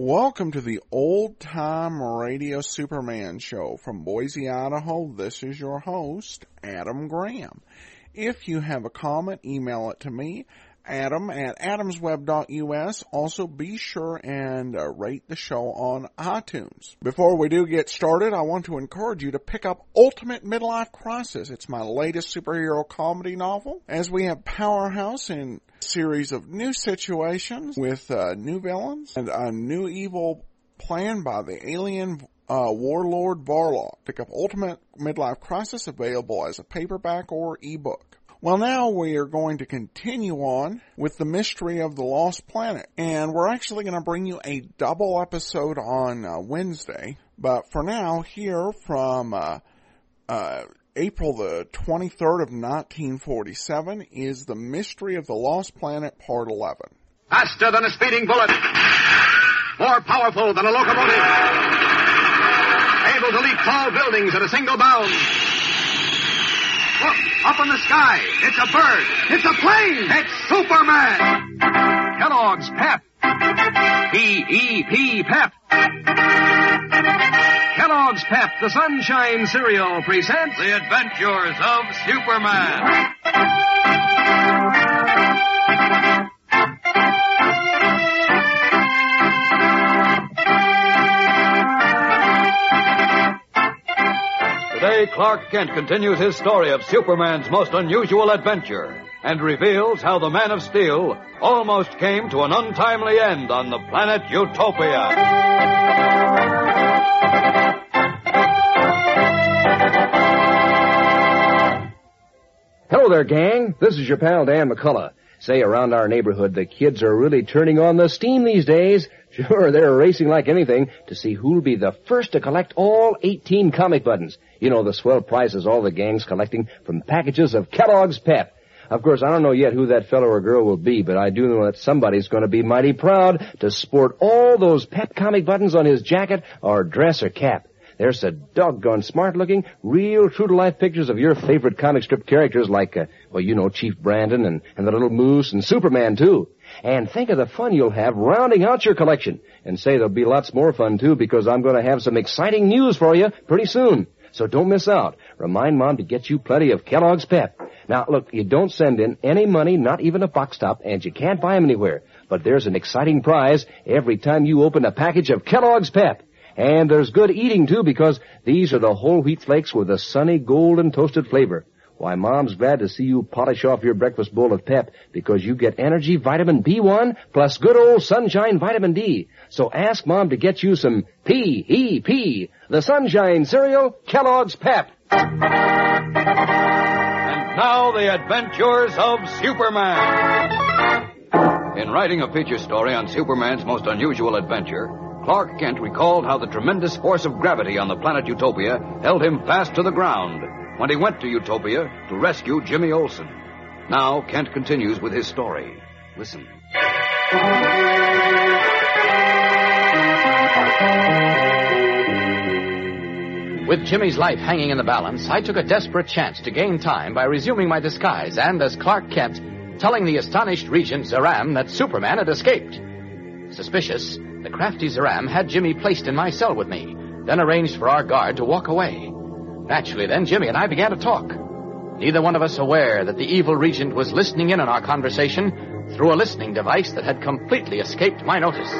Welcome to the Old Time Radio Superman Show from Boise, Idaho. This is your host, Adam Graham. If you have a comment, email it to me, Adam at adamsweb.us. Also be sure and uh, rate the show on iTunes. Before we do get started, I want to encourage you to pick up Ultimate Midlife Crisis. It's my latest superhero comedy novel. As we have Powerhouse in series of new situations with uh, new villains and a new evil plan by the alien uh, warlord Varlock. Pick up Ultimate Midlife Crisis available as a paperback or ebook. Well, now we are going to continue on with the mystery of the lost planet, and we're actually going to bring you a double episode on uh, Wednesday. But for now, here from uh, uh, April the 23rd of 1947 is The Mystery of the Lost Planet Part 11. Faster than a speeding bullet. More powerful than a locomotive. Able to leap tall buildings at a single bound. Look, up in the sky. It's a bird. It's a plane. It's Superman. Kellogg's Pep. P-E-P Pep. Kellogg's Pep, the Sunshine Cereal, presents The Adventures of Superman. Clark Kent continues his story of Superman's most unusual adventure and reveals how the Man of Steel almost came to an untimely end on the planet Utopia. Hello there, gang. This is your pal Dan McCullough. Say, around our neighborhood, the kids are really turning on the steam these days. Sure, they're racing like anything to see who'll be the first to collect all 18 comic buttons. You know, the swell prizes all the gang's collecting from packages of Kellogg's Pep. Of course, I don't know yet who that fellow or girl will be, but I do know that somebody's going to be mighty proud to sport all those Pep comic buttons on his jacket or dress or cap. There's a doggone smart looking, real true to life pictures of your favorite comic strip characters like, uh, well, you know, Chief Brandon and, and the little moose and Superman too. And think of the fun you'll have rounding out your collection. And say there'll be lots more fun too because I'm going to have some exciting news for you pretty soon. So don't miss out. Remind Mom to get you plenty of Kellogg's Pep. Now look, you don't send in any money, not even a box top, and you can't buy them anywhere. But there's an exciting prize every time you open a package of Kellogg's Pep. And there's good eating too because these are the whole wheat flakes with a sunny golden toasted flavor. Why, Mom's glad to see you polish off your breakfast bowl of pep because you get energy vitamin B1 plus good old sunshine vitamin D. So ask Mom to get you some P-E-P, the sunshine cereal, Kellogg's Pep. And now, The Adventures of Superman. In writing a feature story on Superman's most unusual adventure, Clark Kent recalled how the tremendous force of gravity on the planet Utopia held him fast to the ground when he went to Utopia to rescue Jimmy Olsen. Now, Kent continues with his story. Listen. With Jimmy's life hanging in the balance, I took a desperate chance to gain time by resuming my disguise and, as Clark Kent, telling the astonished Regent Zaram that Superman had escaped. Suspicious, the crafty Zaram had Jimmy placed in my cell with me, then arranged for our guard to walk away. Naturally, then Jimmy and I began to talk. Neither one of us aware that the evil regent was listening in on our conversation through a listening device that had completely escaped my notice.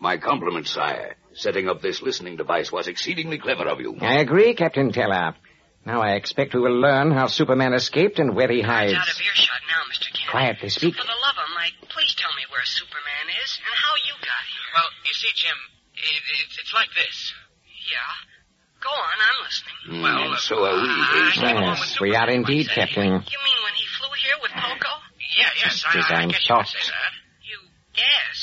My compliments, sire. Setting up this listening device was exceedingly clever of you. I agree, Captain Teller. Now I expect we will learn how Superman escaped and where he hides. Out of earshot now, Mr. Kent. Quietly speak. For the love of Mike, please tell me where Superman is and how you got here. Well, you see, Jim, it, it, it's like this. Yeah. Go on, I'm listening. Mm, Well, and uh, so are we, I Hazel. came along with Yes, we are Superman, indeed, like Captain. You mean when he flew here with Poco? Yeah, yes, Just as I, I I'm guess you could say that. You guess.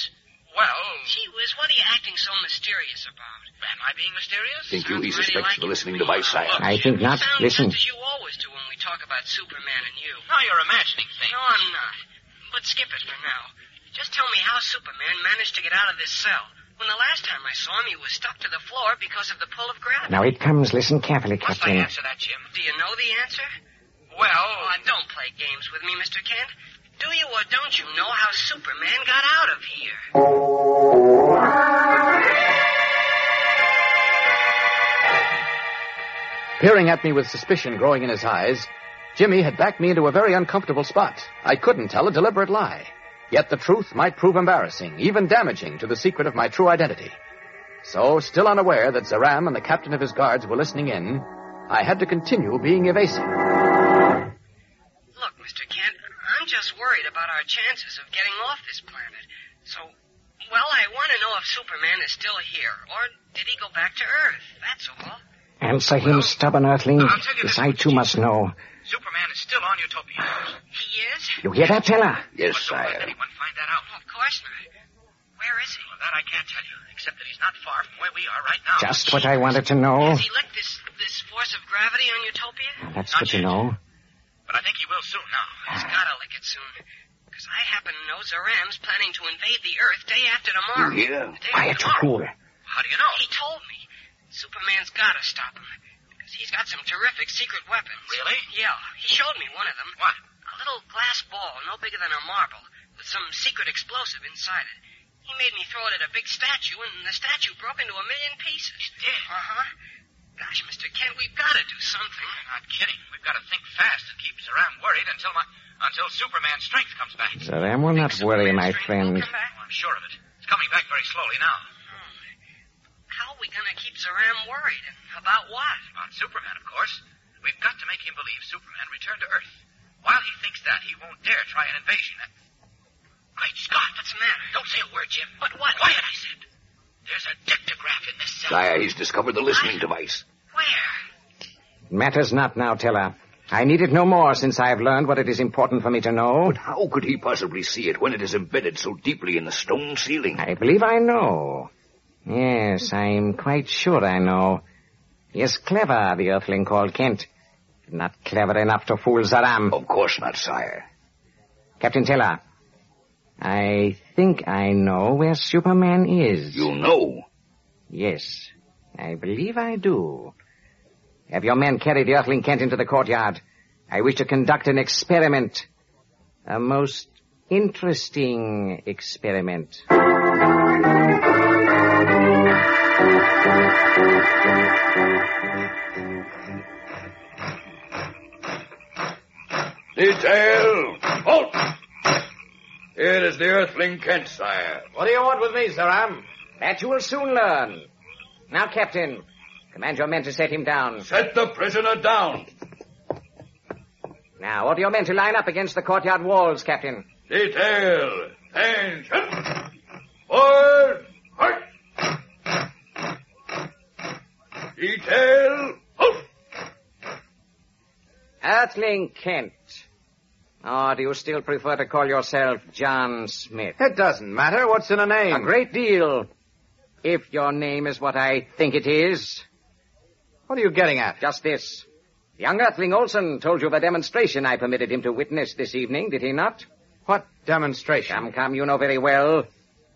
Well, Gee whiz, what are you acting so mysterious about? am I being mysterious? Think you he Sounds really suspects like the listening me. device, sire? I think not. Sounds Listen. just as you always do when we talk about Superman and you. Now you're imagining things. No, I'm not. But skip it for now. Just tell me how Superman managed to get out of this cell. When the last time I saw him, he was stuck to the floor because of the pull of gravity. Now, it comes. Listen carefully, Must Captain. I answer that, Jim? Do you know the answer? Well... Oh, uh, don't play games with me, Mr. Kent. Do you or don't you know how Superman got out of here? Peering at me with suspicion growing in his eyes, Jimmy had backed me into a very uncomfortable spot. I couldn't tell a deliberate lie. Yet the truth might prove embarrassing, even damaging to the secret of my true identity. So, still unaware that Zaram and the captain of his guards were listening in, I had to continue being evasive. Look, Mr. Kent, I'm just worried about our chances of getting off this planet. So, well, I want to know if Superman is still here, or did he go back to Earth? That's all. Answer him, stubborn earthling. I'll tell you Yes, this I much, too must know. Superman is still on Utopia. He is? You hear that, Teller? Yes, Don't let sire. anyone find that out. Of course not. Where is he? Well, that I can't tell you, except that he's not far from where we are right now. Just what I wanted to know. Has he licked this this force of gravity on Utopia? That's Not good to yet. know. But I think he will soon now. He's gotta lick it soon. Because I happen to know Zaram's planning to invade the Earth day after tomorrow. You hear? The day Quiet, after you tomorrow. fool. How do you know? He told me. Superman's gotta stop him. Because he's got some terrific secret weapons. Really? Yeah. He showed me one of them. What? A little glass ball, no bigger than a marble, with some secret explosive inside it. He made me throw it at a big statue, and the statue broke into a million pieces. It did? Uh-huh. Gosh, Mr. Kent, we've got to do something. You're not kidding. We've got to think fast and keep Zaram worried until my until Superman's strength comes back. Zaram will not worry, my friend. Come back. Oh, I'm sure of it. It's coming back very slowly now. How are we going to keep Zaram worried? And about what? About Superman, of course. We've got to make him believe Superman returned to Earth. While he thinks that, he won't dare try an invasion. Great Scott! What's the matter? Don't say a word, Jim. But what? Quiet, I said. There's a dictograph in this cell. Sire, he's discovered the listening device. Where? Matters not now, Teller. I need it no more since I have learned what it is important for me to know. But how could he possibly see it when it is embedded so deeply in the stone ceiling? I believe I know. Yes, I'm quite sure I know. He is clever, the earthling called Kent. Not clever enough to fool Zaram. Of course not, sire. Captain Teller, I think I know where Superman is. You know. Yes, I believe I do. Have your men carry the Earthling Kent into the courtyard. I wish to conduct an experiment. A most interesting experiment. Detail! Halt! Here is the Earthling Kent, sire. What do you want with me, Zaram? That you will soon learn. Now, Captain, command your men to set him down. Set the prisoner down. Now, order your men to line up against the courtyard walls, Captain. Detail! Attention! Forward! Halt! Detail! Halt! Earthling Kent. Or do you still prefer to call yourself John Smith? It doesn't matter. What's in a name? A great deal. If your name is what I think it is. What are you getting at? Just this. Young Earthling Olsen told you of a demonstration I permitted him to witness this evening, did he not? What demonstration? Come, come, you know very well.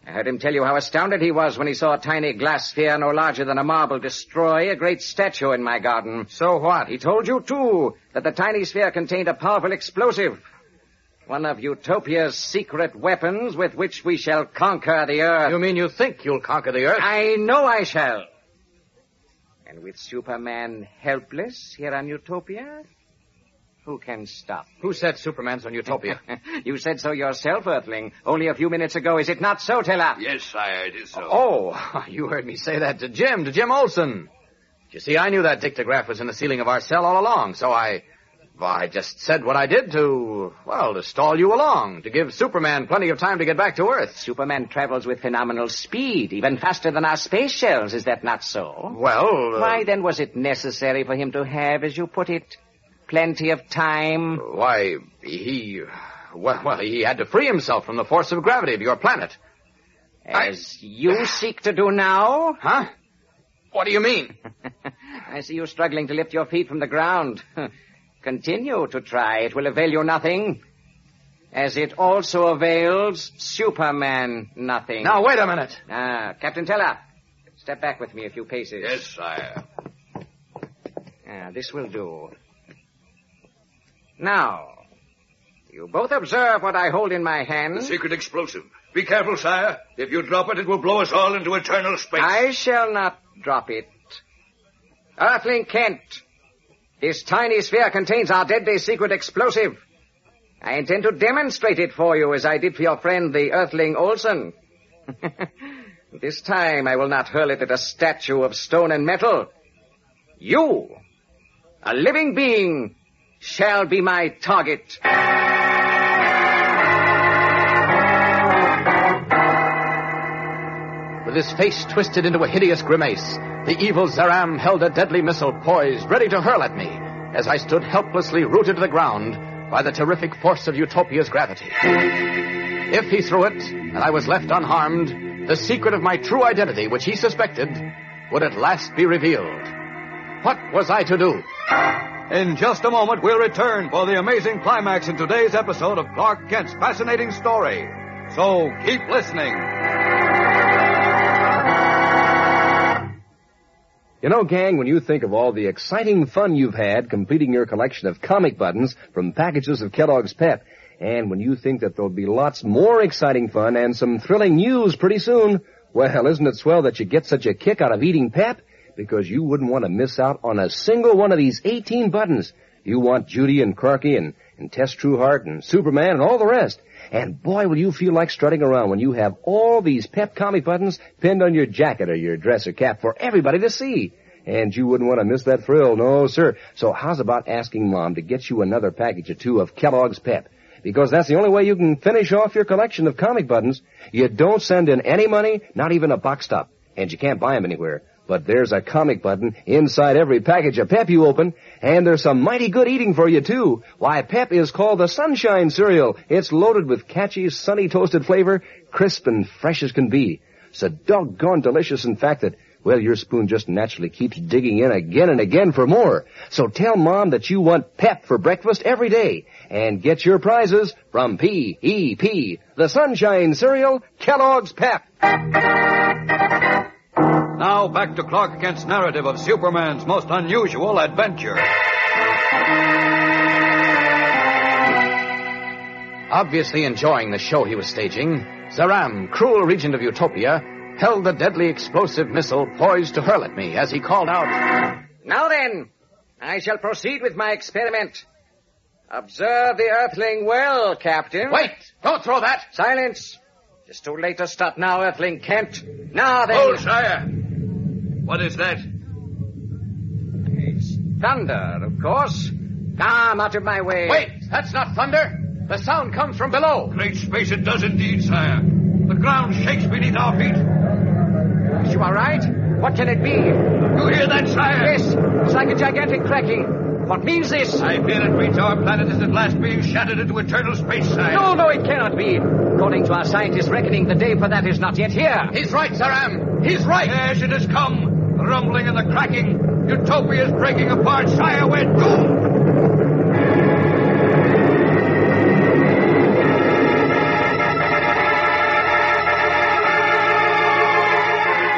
I heard him tell you how astounded he was when he saw a tiny glass sphere no larger than a marble destroy a great statue in my garden. So what? He told you, too, that the tiny sphere contained a powerful explosive. One of Utopia's secret weapons with which we shall conquer the Earth. You mean you think you'll conquer the Earth? I know I shall. And with Superman helpless here on Utopia, who can stop? Who said Superman's on Utopia? you said so yourself, Earthling, only a few minutes ago. Is it not so, Teller? Yes, sire, it is so. oh, you heard me say that to Jim, to Jim Olsen. You see, I knew that dictograph was in the ceiling of our cell all along, so I... Well, I just said what I did to, well, to stall you along, to give Superman plenty of time to get back to Earth. Superman travels with phenomenal speed, even faster than our space shells. Is that not so? Well, uh, Why then was it necessary for him to have, as you put it, plenty of time? Why, he... Well, well, he had to free himself from the force of gravity of your planet. As you seek to do now? Huh? What do you mean? I see you struggling to lift your feet from the ground. Continue to try. It will avail you nothing. As it also avails Superman nothing. Now, wait a minute. Ah, Captain Teller, step back with me a few paces. Yes, sire. Ah, this will do. Now, you both observe what I hold in my hand. The secret explosive. Be careful, sire. If you drop it, it will blow us all into eternal space. I shall not drop it. Earthling Kent, This tiny sphere contains our deadly secret explosive. I intend to demonstrate it for you as I did for your friend, the Earthling Olsen. this time I will not hurl it at a statue of stone and metal. You, a living being, shall be my target. With his face twisted into a hideous grimace, the evil Zaram held a deadly missile poised, ready to hurl at me, as I stood helplessly rooted to the ground by the terrific force of Utopia's gravity. If he threw it, and I was left unharmed, the secret of my true identity, which he suspected, would at last be revealed. What was I to do? In just a moment, we'll return for the amazing climax in today's episode of Clark Kent's fascinating story. So keep listening. You know, gang, when you think of all the exciting fun you've had completing your collection of comic buttons from packages of Kellogg's Pep, and when you think that there'll be lots more exciting fun and some thrilling news pretty soon, well, isn't it swell that you get such a kick out of eating Pep? Because you wouldn't want to miss out on a single one of these 18 buttons. You want Judy and Clarky and, and Tess Trueheart and Superman and all the rest. And boy, will you feel like strutting around when you have all these pep comic buttons pinned on your jacket or your dress or cap for everybody to see. And you wouldn't want to miss that thrill, no sir. So how's about asking mom to get you another package or two of Kellogg's Pep? Because that's the only way you can finish off your collection of comic buttons. You don't send in any money, not even a box top. And you can't buy them anywhere. But there's a comic button inside every package of Pep you open, and there's some mighty good eating for you too. Why, Pep is called the Sunshine Cereal. It's loaded with catchy, sunny toasted flavor, crisp and fresh as can be. So doggone delicious, in fact, that, well, your spoon just naturally keeps digging in again and again for more. So tell Mom that you want Pep for breakfast every day, and get your prizes from P.E.P., the Sunshine Cereal, Kellogg's Pep. Now back to Clark Kent's narrative of Superman's most unusual adventure. Obviously enjoying the show he was staging, Zaram, cruel regent of Utopia, held the deadly explosive missile poised to hurl at me as he called out, Now then, I shall proceed with my experiment. Observe the Earthling well, Captain. Wait! Don't throw that! Silence! It's too late to stop now, Earthling Kent. Now then. Oh, sire. What is that? It's thunder, of course. Come out of my way. Wait! That's not thunder! The sound comes from below. Great space it does indeed, sire. The ground shakes beneath our feet. You are right. What can it be? You hear that, sire? Yes, it's like a gigantic cracking. What means this? I fear it means our planet is at last being shattered into eternal space, sire. No, no, it cannot be. According to our scientists' reckoning, the day for that is not yet here. He's right, Zaram. He's right. Yes, it has come. The rumbling and the cracking. Utopia is breaking apart, sire. We're doomed.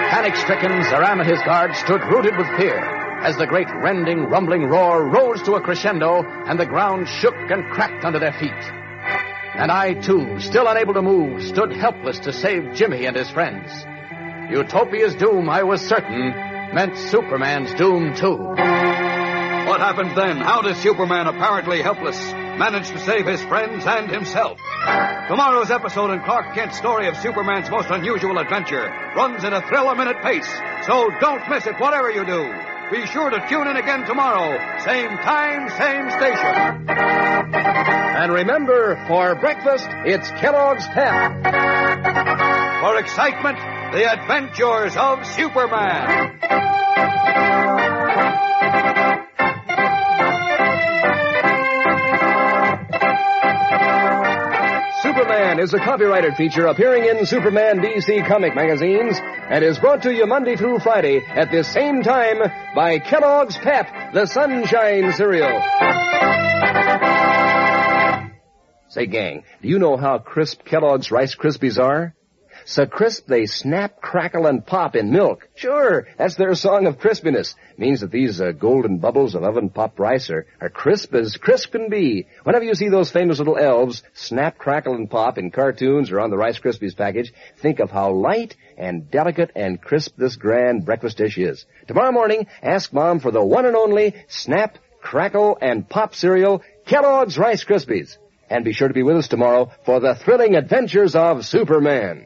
Panic-stricken, Zaram and his guard stood rooted with fear as the great rending, rumbling roar rose to a crescendo and the ground shook and cracked under their feet. And I, too, still unable to move, stood helpless to save Jimmy and his friends. Utopia's doom, I was certain, meant Superman's doom, too. What happened then? How does Superman, apparently helpless, manage to save his friends and himself? Tomorrow's episode in Clark Kent's story of Superman's most unusual adventure runs at a thrill a minute pace. So don't miss it, whatever you do. Be sure to tune in again tomorrow. Same time, same station. And remember, for breakfast, it's Kellogg's Pep. For excitement, the adventures of Superman. Superman is a copyrighted feature appearing in Superman DC comic magazines and is brought to you Monday through Friday at this same time by Kellogg's Pep, the Sunshine Cereal. Say, gang, do you know how crisp Kellogg's Rice Krispies are? So crisp they snap, crackle, and pop in milk. Sure, that's their song of crispiness. Means that these uh, golden bubbles of oven-popped rice are, are crisp as crisp can be. Whenever you see those famous little elves snap, crackle, and pop in cartoons or on the Rice Krispies package, think of how light and delicate and crisp this grand breakfast dish is. Tomorrow morning, ask Mom for the one and only Snap, crackle, and pop cereal, Kellogg's Rice Krispies. And be sure to be with us tomorrow for the thrilling adventures of Superman.